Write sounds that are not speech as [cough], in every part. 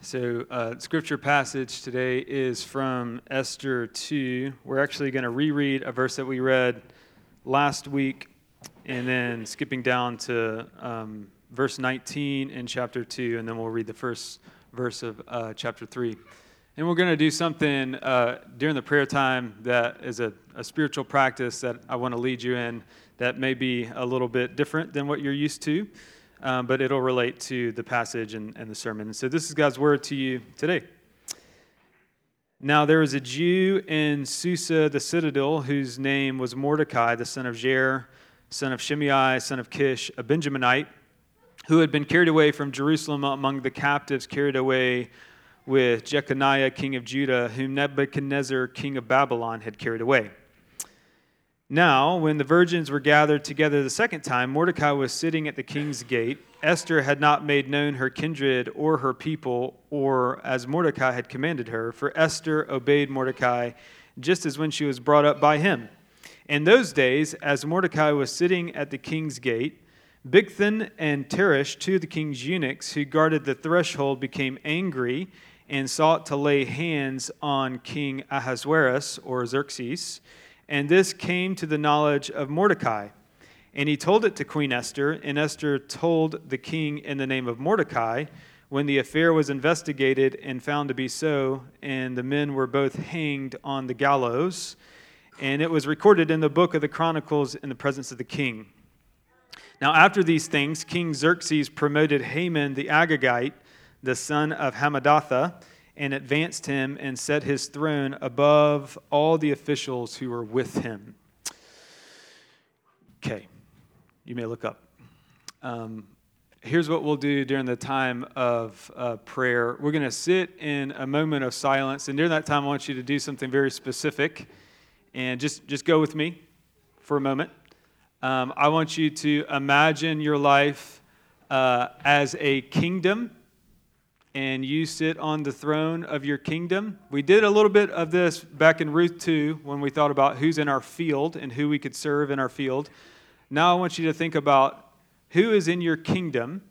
So, uh, scripture passage today is from Esther 2. We're actually going to reread a verse that we read last week and then skipping down to um, verse 19 in chapter 2, and then we'll read the first verse of uh, chapter 3. And we're going to do something uh, during the prayer time that is a, a spiritual practice that I want to lead you in that may be a little bit different than what you're used to um, but it'll relate to the passage and, and the sermon. So this is God's word to you today. Now there was a Jew in Susa, the citadel, whose name was Mordecai, the son of Jair, son of Shimei, son of Kish, a Benjaminite, who had been carried away from Jerusalem among the captives carried away with Jeconiah, king of Judah, whom Nebuchadnezzar, king of Babylon, had carried away. Now, when the virgins were gathered together the second time, Mordecai was sitting at the king's gate. Esther had not made known her kindred or her people, or as Mordecai had commanded her, for Esther obeyed Mordecai just as when she was brought up by him. In those days, as Mordecai was sitting at the king's gate, Bigthan and Teresh, two of the king's eunuchs who guarded the threshold, became angry and sought to lay hands on King Ahasuerus or Xerxes and this came to the knowledge of Mordecai. And he told it to Queen Esther, and Esther told the king in the name of Mordecai. When the affair was investigated and found to be so, and the men were both hanged on the gallows, and it was recorded in the book of the Chronicles in the presence of the king. Now, after these things, King Xerxes promoted Haman the Agagite, the son of Hammedatha and advanced him and set his throne above all the officials who were with him. Okay, you may look up. Um, here's what we'll do during the time of uh, prayer. We're going to sit in a moment of silence, and during that time, I want you to do something very specific, and just just go with me for a moment. Um, I want you to imagine your life uh, as a kingdom and you sit on the throne of your kingdom. We did a little bit of this back in Ruth 2 when we thought about who's in our field and who we could serve in our field. Now I want you to think about who is in your kingdom,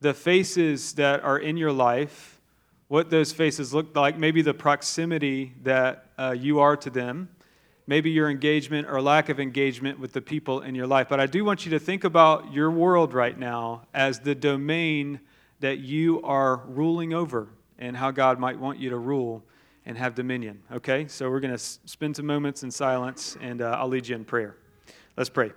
the faces that are in your life, what those faces look like, maybe the proximity that uh, you are to them, maybe your engagement or lack of engagement with the people in your life. But I do want you to think about your world right now as the domain that you are ruling over and how God might want you to rule and have dominion. Okay? So we're going to spend some moments in silence and uh, I'll lead you in prayer. Let's pray.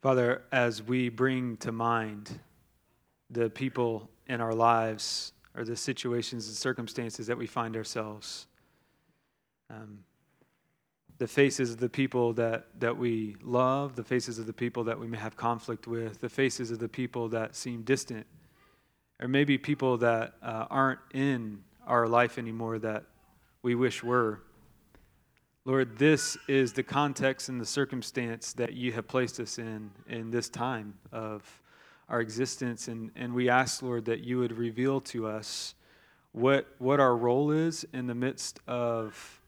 Father, as we bring to mind the people in our lives or the situations and circumstances that we find ourselves, um, the faces of the people that, that we love, the faces of the people that we may have conflict with, the faces of the people that seem distant, or maybe people that uh, aren't in our life anymore that we wish were. Lord, this is the context and the circumstance that you have placed us in in this time of our existence. And, and we ask, Lord, that you would reveal to us what, what our role is in the midst of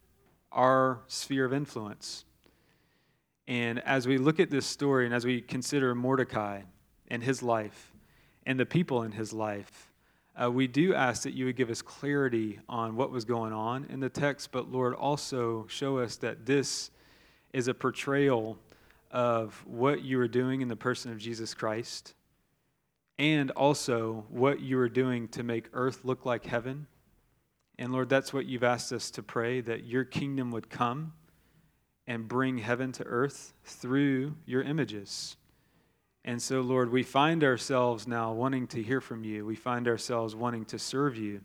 our sphere of influence. And as we look at this story and as we consider Mordecai and his life and the people in his life, uh, we do ask that you would give us clarity on what was going on in the text, but Lord, also show us that this is a portrayal of what you are doing in the person of Jesus Christ, and also what you are doing to make earth look like heaven. And Lord, that's what you've asked us to pray that your kingdom would come and bring heaven to earth through your images. And so, Lord, we find ourselves now wanting to hear from you. We find ourselves wanting to serve you.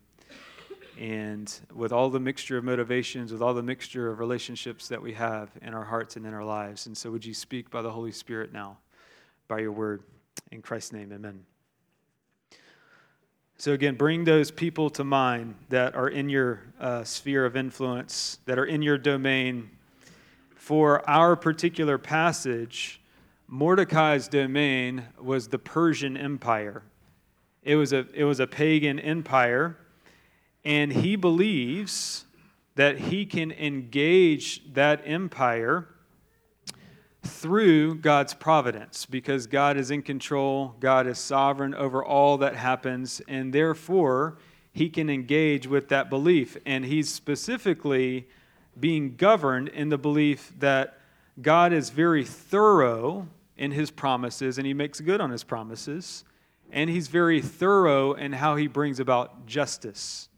And with all the mixture of motivations, with all the mixture of relationships that we have in our hearts and in our lives. And so, would you speak by the Holy Spirit now, by your word? In Christ's name, amen. So, again, bring those people to mind that are in your uh, sphere of influence, that are in your domain. For our particular passage, Mordecai's domain was the Persian Empire. It was a, it was a pagan empire, and he believes that he can engage that empire through God's providence because God is in control, God is sovereign over all that happens, and therefore he can engage with that belief. And he's specifically being governed in the belief that God is very thorough in his promises and he makes good on his promises. And he's very thorough in how he brings about justice.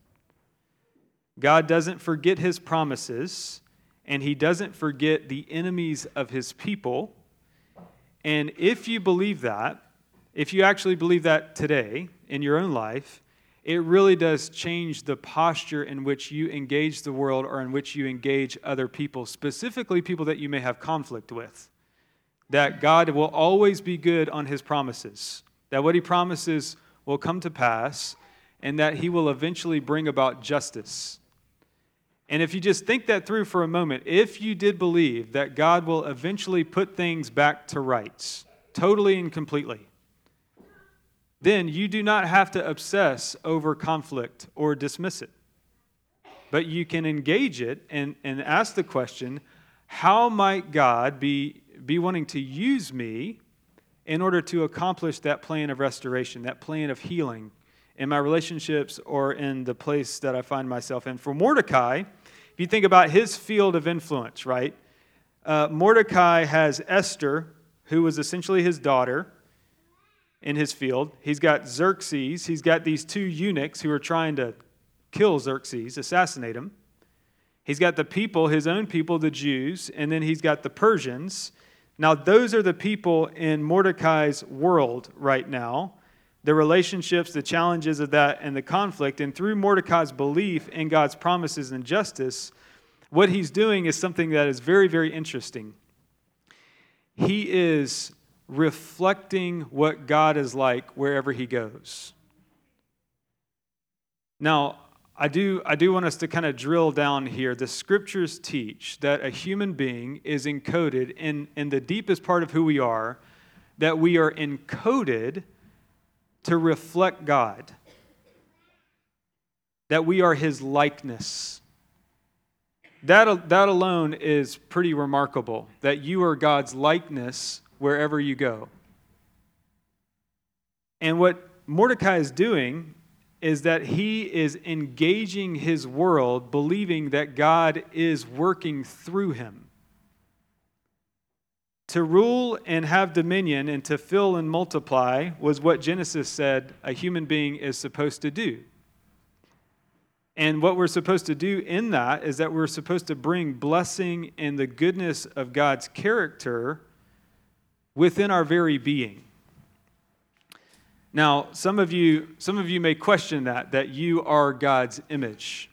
God doesn't forget his promises and he doesn't forget the enemies of his people. And if you believe that, if you actually believe that today in your own life, it really does change the posture in which you engage the world or in which you engage other people, specifically people that you may have conflict with. That God will always be good on his promises, that what he promises will come to pass, and that he will eventually bring about justice. And if you just think that through for a moment, if you did believe that God will eventually put things back to rights, totally and completely, then you do not have to obsess over conflict or dismiss it. But you can engage it and, and ask the question how might God be, be wanting to use me in order to accomplish that plan of restoration, that plan of healing in my relationships or in the place that I find myself in? For Mordecai, if you think about his field of influence, right? Uh, Mordecai has Esther, who was essentially his daughter in his field. He's got Xerxes. He's got these two eunuchs who are trying to kill Xerxes, assassinate him. He's got the people, his own people, the Jews, and then he's got the Persians. Now, those are the people in Mordecai's world right now the relationships, the challenges of that, and the conflict. And through Mordecai's belief in God's promises and justice, what he's doing is something that is very, very interesting. He is reflecting what God is like wherever he goes. Now, I do, I do want us to kind of drill down here. The scriptures teach that a human being is encoded in, in the deepest part of who we are, that we are encoded to reflect God, that we are His likeness. That, that alone is pretty remarkable, that you are God's likeness wherever you go. And what Mordecai is doing is that he is engaging his world, believing that God is working through him. To rule and have dominion and to fill and multiply was what Genesis said a human being is supposed to do. And what we're supposed to do in that is that we're supposed to bring blessing and the goodness of God's character within our very being. Now, some of you, some of you may question that, that you are God's image,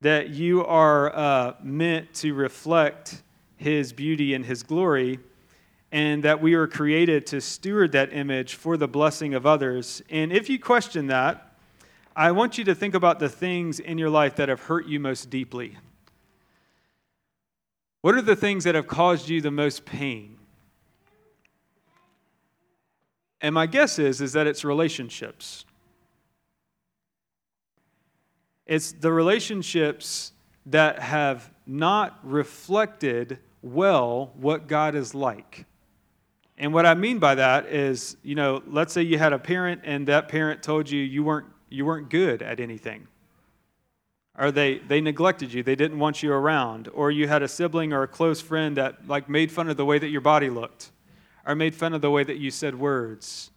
that you are uh, meant to reflect his beauty and his glory, and that we are created to steward that image for the blessing of others. And if you question that, I want you to think about the things in your life that have hurt you most deeply. What are the things that have caused you the most pain? And my guess is, is that it's relationships. It's the relationships that have not reflected well what God is like. And what I mean by that is, you know, let's say you had a parent and that parent told you you weren't you weren't good at anything. Or they, they neglected you, they didn't want you around. Or you had a sibling or a close friend that like made fun of the way that your body looked, or made fun of the way that you said words.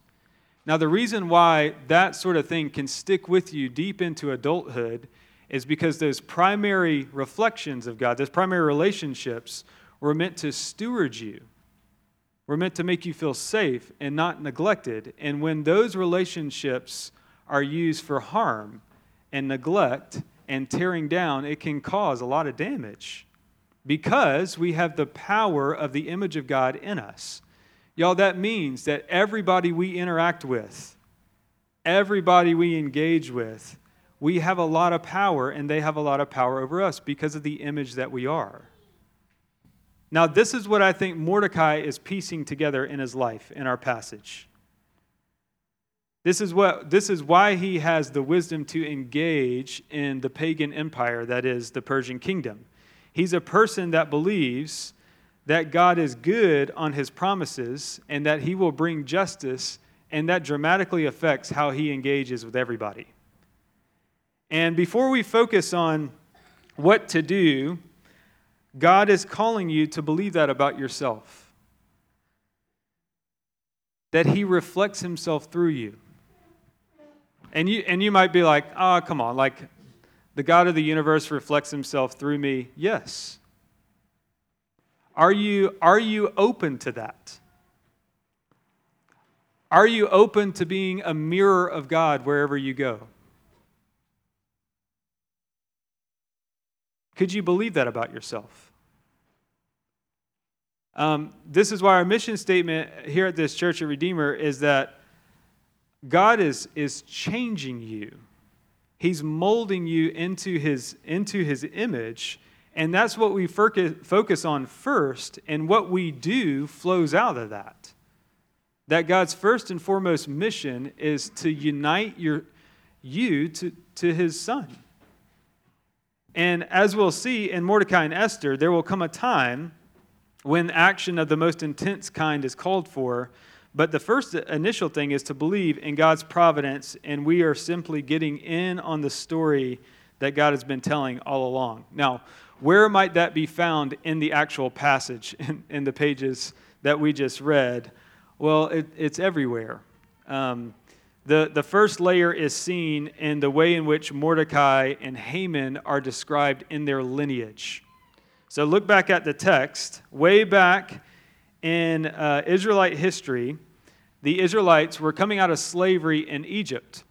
Now, the reason why that sort of thing can stick with you deep into adulthood is because those primary reflections of God, those primary relationships, we're meant to steward you. We're meant to make you feel safe and not neglected. And when those relationships are used for harm and neglect and tearing down, it can cause a lot of damage because we have the power of the image of God in us. Y'all, that means that everybody we interact with, everybody we engage with, we have a lot of power and they have a lot of power over us because of the image that we are. Now, this is what I think Mordecai is piecing together in his life in our passage. This is, what, this is why he has the wisdom to engage in the pagan empire that is the Persian kingdom. He's a person that believes that God is good on his promises and that he will bring justice, and that dramatically affects how he engages with everybody. And before we focus on what to do, God is calling you to believe that about yourself. That he reflects himself through you. And you, and you might be like, oh, come on, like the God of the universe reflects himself through me. Yes. Are you, are you open to that? Are you open to being a mirror of God wherever you go? Could you believe that about yourself? Um, this is why our mission statement here at this Church of Redeemer is that God is, is changing you. He's molding you into his, into his image. And that's what we focus on first. And what we do flows out of that. That God's first and foremost mission is to unite your, you to, to his son. And as we'll see in Mordecai and Esther, there will come a time when action of the most intense kind is called for. But the first initial thing is to believe in God's providence, and we are simply getting in on the story that God has been telling all along. Now, where might that be found in the actual passage, [laughs] in, in the pages that we just read? Well, it, it's everywhere. Um, the, the first layer is seen in the way in which Mordecai and Haman are described in their lineage. So look back at the text. Way back in uh, Israelite history, the Israelites were coming out of slavery in Egypt.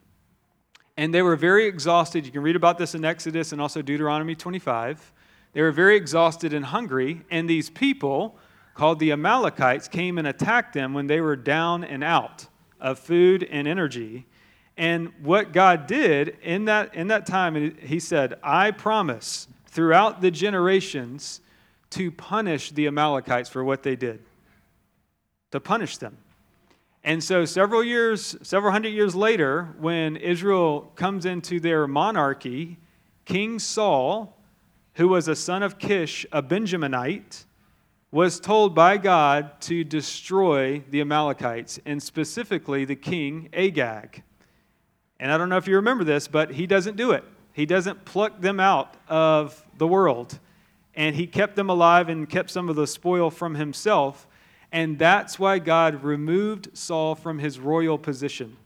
And they were very exhausted. You can read about this in Exodus and also Deuteronomy 25. They were very exhausted and hungry. And these people, called the Amalekites, came and attacked them when they were down and out of food and energy. And what God did in that, in that time, He said, I promise throughout the generations to punish the Amalekites for what they did, to punish them. And so, several years, several hundred years later, when Israel comes into their monarchy, King Saul, who was a son of Kish, a Benjaminite, was told by God to destroy the Amalekites, and specifically the king Agag. And I don't know if you remember this, but he doesn't do it. He doesn't pluck them out of the world. And he kept them alive and kept some of the spoil from himself. And that's why God removed Saul from his royal position.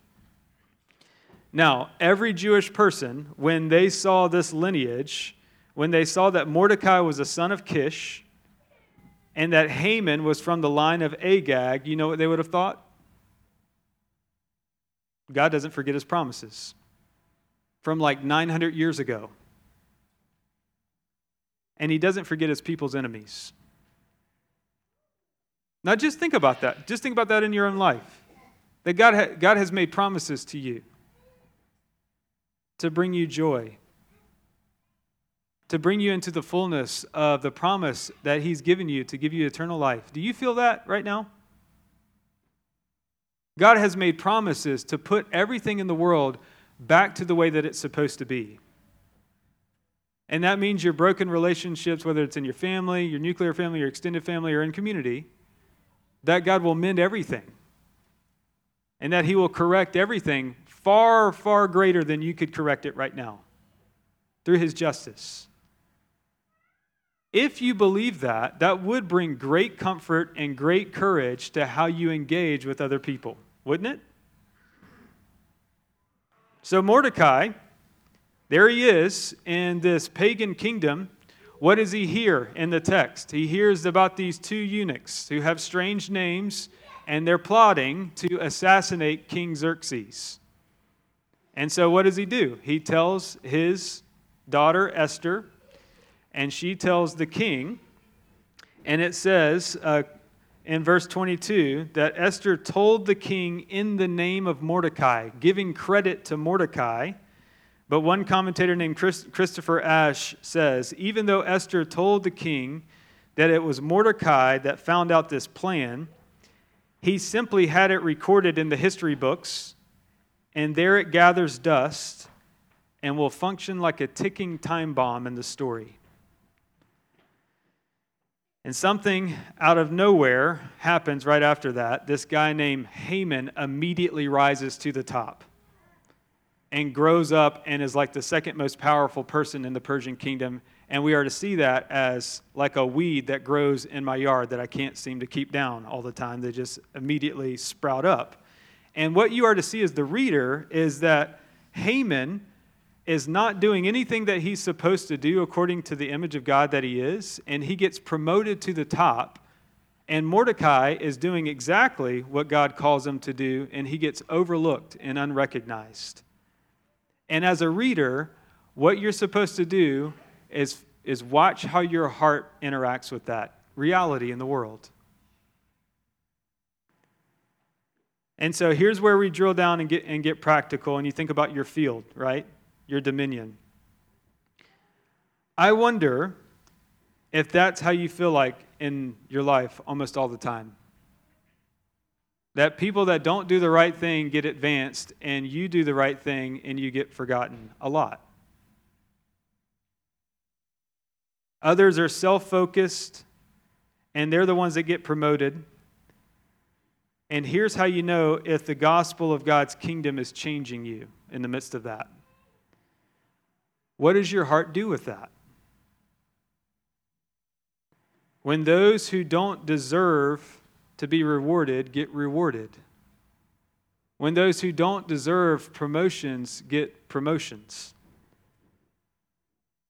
Now, every Jewish person, when they saw this lineage, when they saw that Mordecai was a son of Kish, and that Haman was from the line of Agag, you know what they would have thought? God doesn't forget his promises from like 900 years ago. And he doesn't forget his people's enemies. Now, just think about that. Just think about that in your own life. That God, ha- God has made promises to you to bring you joy, to bring you into the fullness of the promise that He's given you to give you eternal life. Do you feel that right now? God has made promises to put everything in the world back to the way that it's supposed to be. And that means your broken relationships, whether it's in your family, your nuclear family, your extended family, or in community, that God will mend everything. And that He will correct everything far, far greater than you could correct it right now through His justice. If you believe that, that would bring great comfort and great courage to how you engage with other people, wouldn't it? So, Mordecai, there he is in this pagan kingdom. What does he hear in the text? He hears about these two eunuchs who have strange names and they're plotting to assassinate King Xerxes. And so, what does he do? He tells his daughter Esther and she tells the king, and it says uh, in verse 22 that Esther told the king in the name of Mordecai, giving credit to Mordecai. But one commentator named Chris, Christopher Ash says even though Esther told the king that it was Mordecai that found out this plan, he simply had it recorded in the history books, and there it gathers dust and will function like a ticking time bomb in the story. And something out of nowhere happens right after that. This guy named Haman immediately rises to the top and grows up and is like the second most powerful person in the Persian kingdom. And we are to see that as like a weed that grows in my yard that I can't seem to keep down all the time. They just immediately sprout up. And what you are to see as the reader is that Haman is not doing anything that he's supposed to do according to the image of God that he is, and he gets promoted to the top. And Mordecai is doing exactly what God calls him to do, and he gets overlooked and unrecognized. And as a reader, what you're supposed to do is, is watch how your heart interacts with that reality in the world. And so here's where we drill down and get, and get practical, and you think about your field, right? your dominion. I wonder if that's how you feel like in your life almost all the time. That people that don't do the right thing get advanced, and you do the right thing and you get forgotten a lot. Others are self focused, and they're the ones that get promoted. And here's how you know if the gospel of God's kingdom is changing you in the midst of that. What does your heart do with that? When those who don't deserve to be rewarded get rewarded. When those who don't deserve promotions get promotions.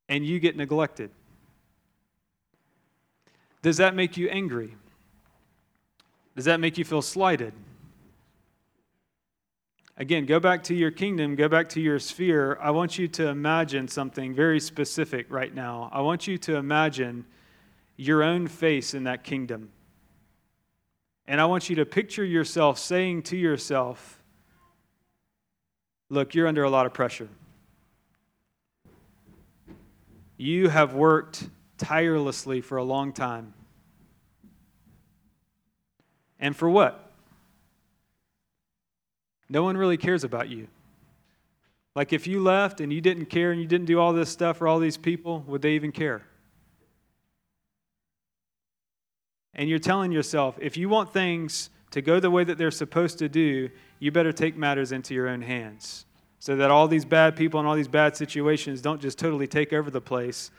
And you get neglected. Does that make you angry? Does that make you feel slighted? Again, go back to your kingdom, go back to your sphere. I want you to imagine something very specific right now. I want you to imagine your own face in that kingdom. And I want you to picture yourself saying to yourself, Look, you're under a lot of pressure. You have worked tirelessly for a long time. And for what? no one really cares about you. Like if you left and you didn't care and you didn't do all this stuff for all these people, would they even care? And you're telling yourself, if you want things to go the way that they're supposed to do, you better take matters into your own hands. So that all these bad people and all these bad situations don't just totally take over the place.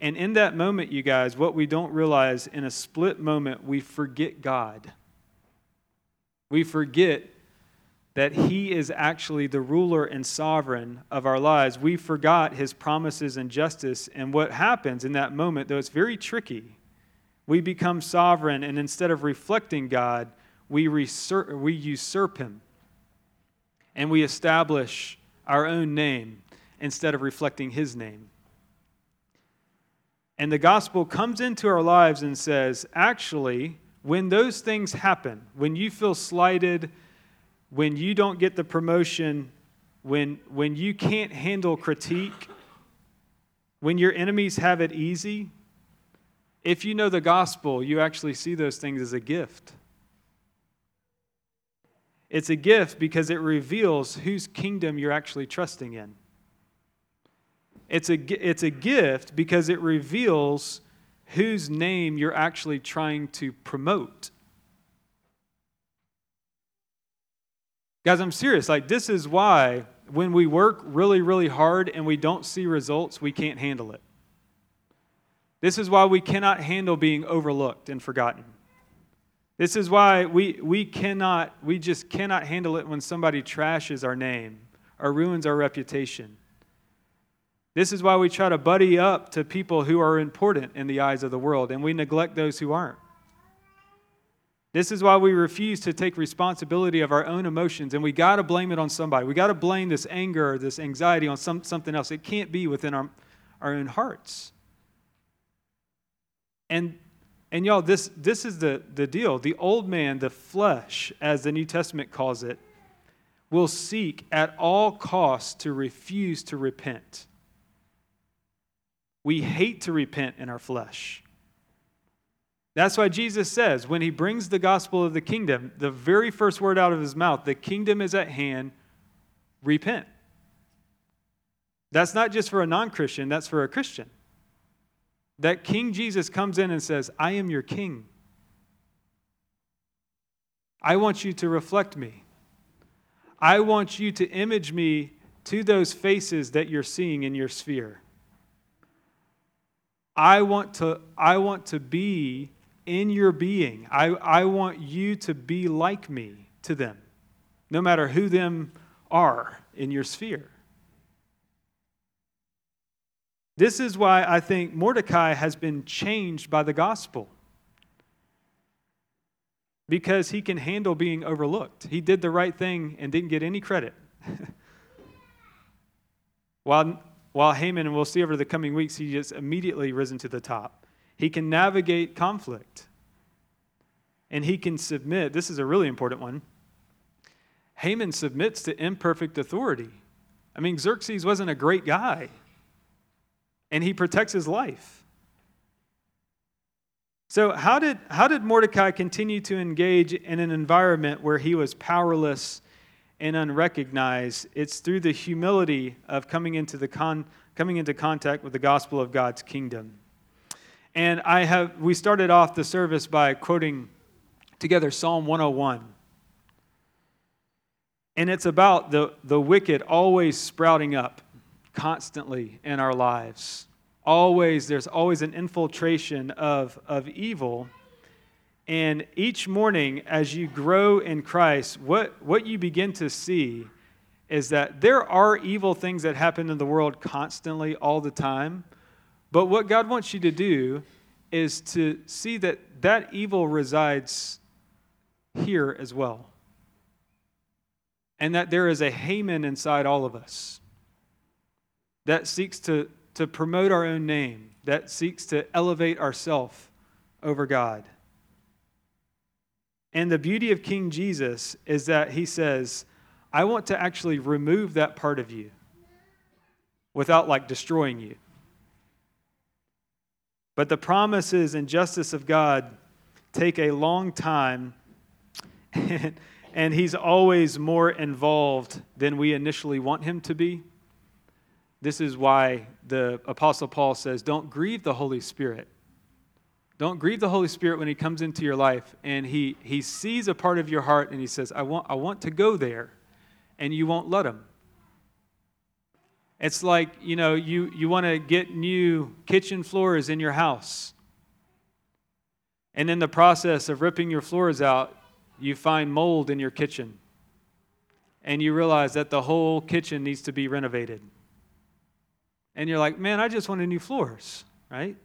And in that moment, you guys, what we don't realize in a split moment, we forget God. We forget that He is actually the ruler and sovereign of our lives. We forgot His promises and justice. And what happens in that moment, though it's very tricky, we become sovereign, and instead of reflecting God, we, reser- we usurp Him. And we establish our own name instead of reflecting His name. And the gospel comes into our lives and says, actually, when those things happen, when you feel slighted, when you don't get the promotion, when, when you can't handle critique, when your enemies have it easy, if you know the gospel, you actually see those things as a gift. It's a gift because it reveals whose kingdom you're actually trusting in. It's a, it's a gift because it reveals whose name you're actually trying to promote. Guys, I'm serious. Like, this is why when we work really, really hard and we don't see results, we can't handle it. This is why we cannot handle being overlooked and forgotten. This is why we, we cannot, we just cannot handle it when somebody trashes our name or ruins our reputation. This is why we try to buddy up to people who are important in the eyes of the world and we neglect those who aren't. This is why we refuse to take responsibility of our own emotions, and we got to blame it on somebody. We got to blame this anger or this anxiety on some, something else. It can't be within our, our own hearts. And And y'all, this, this is the, the deal. The old man, the flesh, as the New Testament calls it, will seek at all costs to refuse to repent. We hate to repent in our flesh. That's why Jesus says, when he brings the gospel of the kingdom, the very first word out of his mouth, the kingdom is at hand, repent. That's not just for a non Christian, that's for a Christian. That King Jesus comes in and says, I am your king. I want you to reflect me. I want you to image me to those faces that you're seeing in your sphere. I want to, I want to be in your being. I, I want you to be like me to them, no matter who them are in your sphere. This is why I think Mordecai has been changed by the gospel. Because he can handle being overlooked. He did the right thing and didn't get any credit. [laughs] while, while Haman, and we'll see over the coming weeks, he just immediately risen to the top. He can navigate conflict. And he can submit. This is a really important one. Haman submits to imperfect authority. I mean, Xerxes wasn't a great guy and he protects his life. So, how did, how did Mordecai continue to engage in an environment where he was powerless and unrecognized? It's through the humility of coming into, the con, coming into contact with the gospel of God's kingdom. And I have, we started off the service by quoting together Psalm 101. And it's about the, the wicked always sprouting up constantly in our lives. Always, there's always an infiltration of, of evil. And each morning, as you grow in Christ, what, what you begin to see is that there are evil things that happen in the world constantly, all the time. But what God wants you to do is to see that that evil resides here as well. And that there is a Haman inside all of us that seeks to, to promote our own name, that seeks to elevate ourself over God. And the beauty of King Jesus is that he says, I want to actually remove that part of you without like destroying you. But the promises and justice of God take a long time, and, [laughs] and he's always more involved than we initially want him to be. This is why the Apostle Paul says, Don't grieve the Holy Spirit. Don't grieve the Holy Spirit when He comes into your life and He, he sees a part of your heart and He says, I want, I want to go there, and you won't let Him. It's like, you know, you, you want to get new kitchen floors in your house. And in the process of ripping your floors out, you find mold in your kitchen. And you realize that the whole kitchen needs to be renovated and you're like, man, I just wanted new floors, right?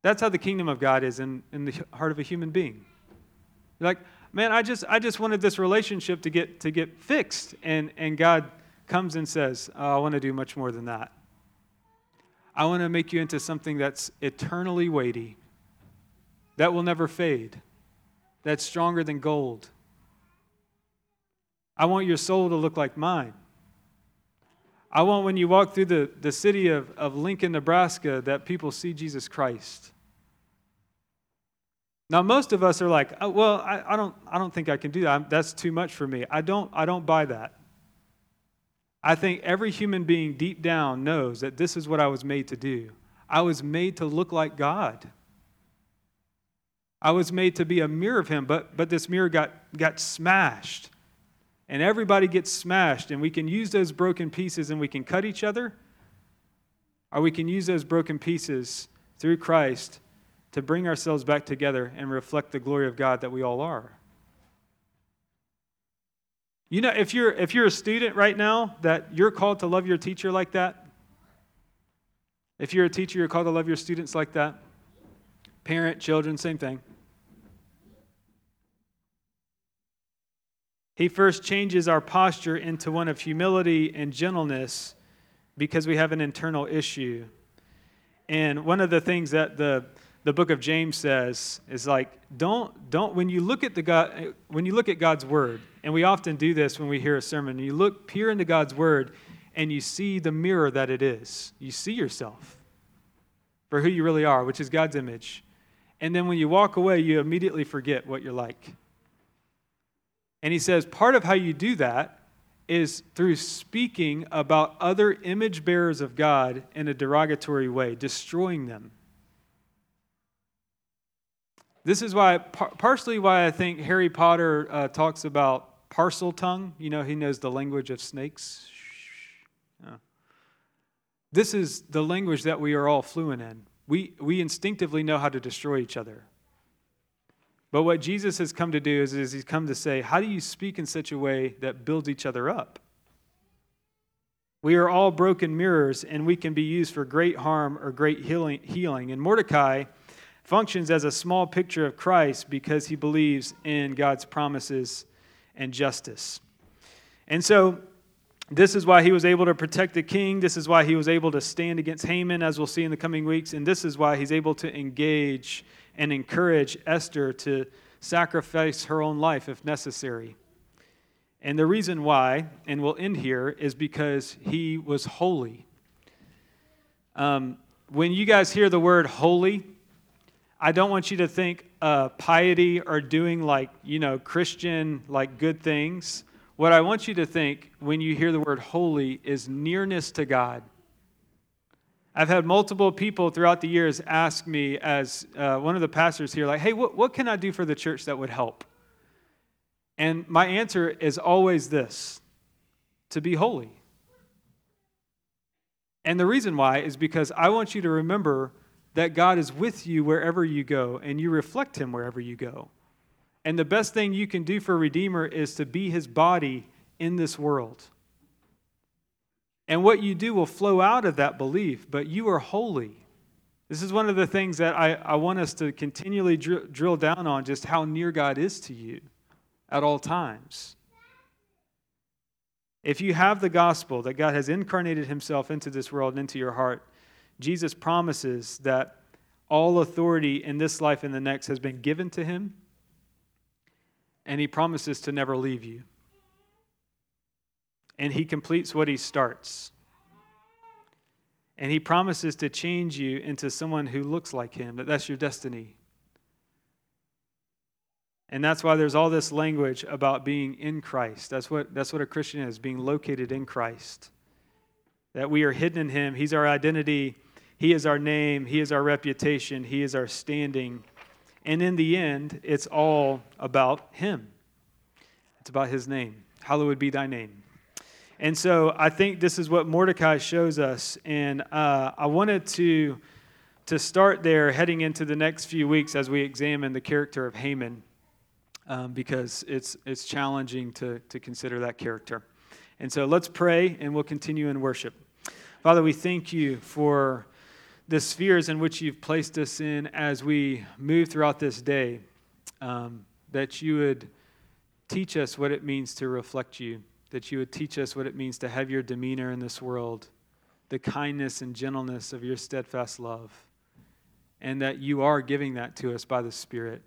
That's how the kingdom of God is in, in the heart of a human being. You're like, man, I just, I just wanted this relationship to get, to get fixed. And, and God comes and says, oh, I want to do much more than that. I want to make you into something that's eternally weighty, that will never fade, that's stronger than gold. I want your soul to look like mine. I want when you walk through the, the city of, of Lincoln, Nebraska, that people see Jesus Christ. Now, most of us are like, oh, well, I, I, don't, I don't think I can do that. I'm, that's too much for me. I don't, I don't buy that. I think every human being deep down knows that this is what I was made to do. I was made to look like God. I was made to be a mirror of Him, but, but this mirror got, got smashed and everybody gets smashed, and we can use those broken pieces and we can cut each other, or we can use those broken pieces through Christ to bring ourselves back together and reflect the glory of God that we all are. You know, if you're if you're a student right now that you're called to love your teacher like that, if you're a teacher, you're called to love your students like that. Parent, children, same thing. He first changes our posture into one of humility and gentleness because we have an internal issue. And one of the things that the, the book of James says is like don't don't when you look at the God when you look at God's word and we often do this when we hear a sermon you look peer into God's word and you see the mirror that it is. You see yourself for who you really are which is God's image. And then when you walk away you immediately forget what you're like and he says part of how you do that is through speaking about other image bearers of God in a derogatory way destroying them this is why, partially why I think Harry Potter uh, talks about Parseltongue. You know, he knows the language of snakes. This is the language that we are all fluent in. We, we instinctively know how to destroy each other. But what Jesus has come to do is, is he's come to say, how do you speak in such a way that builds each other up? We are all broken mirrors, and we can be used for great harm or great healing. healing. And Mordecai functions as a small picture of Christ because he believes in God's promises and justice. And so, this is why he was able to protect the king. This is why he was able to stand against Haman, as we'll see in the coming weeks. And this is why he's able to engage and encourage Esther to sacrifice her own life if necessary. And the reason why, and we'll end here, is because he was holy. Um, when you guys hear the word holy, I don't want you to think uh, piety or doing like, you know, Christian, like good things. What I want you to think when you hear the word holy is nearness to God. I've had multiple people throughout the years ask me, as uh, one of the pastors here, like, hey, what, what can I do for the church that would help? And my answer is always this to be holy. And the reason why is because I want you to remember that God is with you wherever you go and you reflect Him wherever you go. And the best thing you can do for Redeemer is to be His body in this world. And what you do will flow out of that belief, but you are holy. This is one of the things that I, I want us to continually dr- drill down on just how near God is to you at all times. If you have the gospel that God has incarnated himself into this world and into your heart, Jesus promises that all authority in this life and the next has been given to him, and he promises to never leave you. And he completes what he starts. And he promises to change you into someone who looks like him, that that's your destiny. And that's why there's all this language about being in Christ. That's what, that's what a Christian is, being located in Christ. That we are hidden in him. He's our identity he is our name, He is our reputation, He is our standing. And in the end, it's all about Him. It's about His name. Hallowed be thy name. And so I think this is what Mordecai shows us. And uh, I wanted to, to start there heading into the next few weeks as we examine the character of Haman, um, because it's, it's challenging to, to consider that character. And so let's pray and we'll continue in worship. Father, we thank you for the spheres in which you've placed us in as we move throughout this day, um, that you would teach us what it means to reflect you, that you would teach us what it means to have your demeanor in this world, the kindness and gentleness of your steadfast love, and that you are giving that to us by the Spirit.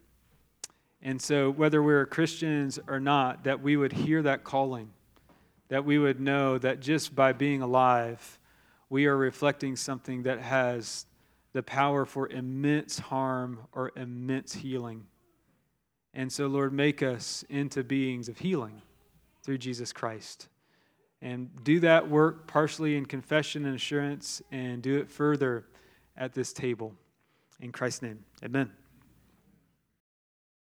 And so, whether we're Christians or not, that we would hear that calling, that we would know that just by being alive, we are reflecting something that has the power for immense harm or immense healing. And so, Lord, make us into beings of healing through Jesus Christ. And do that work partially in confession and assurance, and do it further at this table. In Christ's name, amen.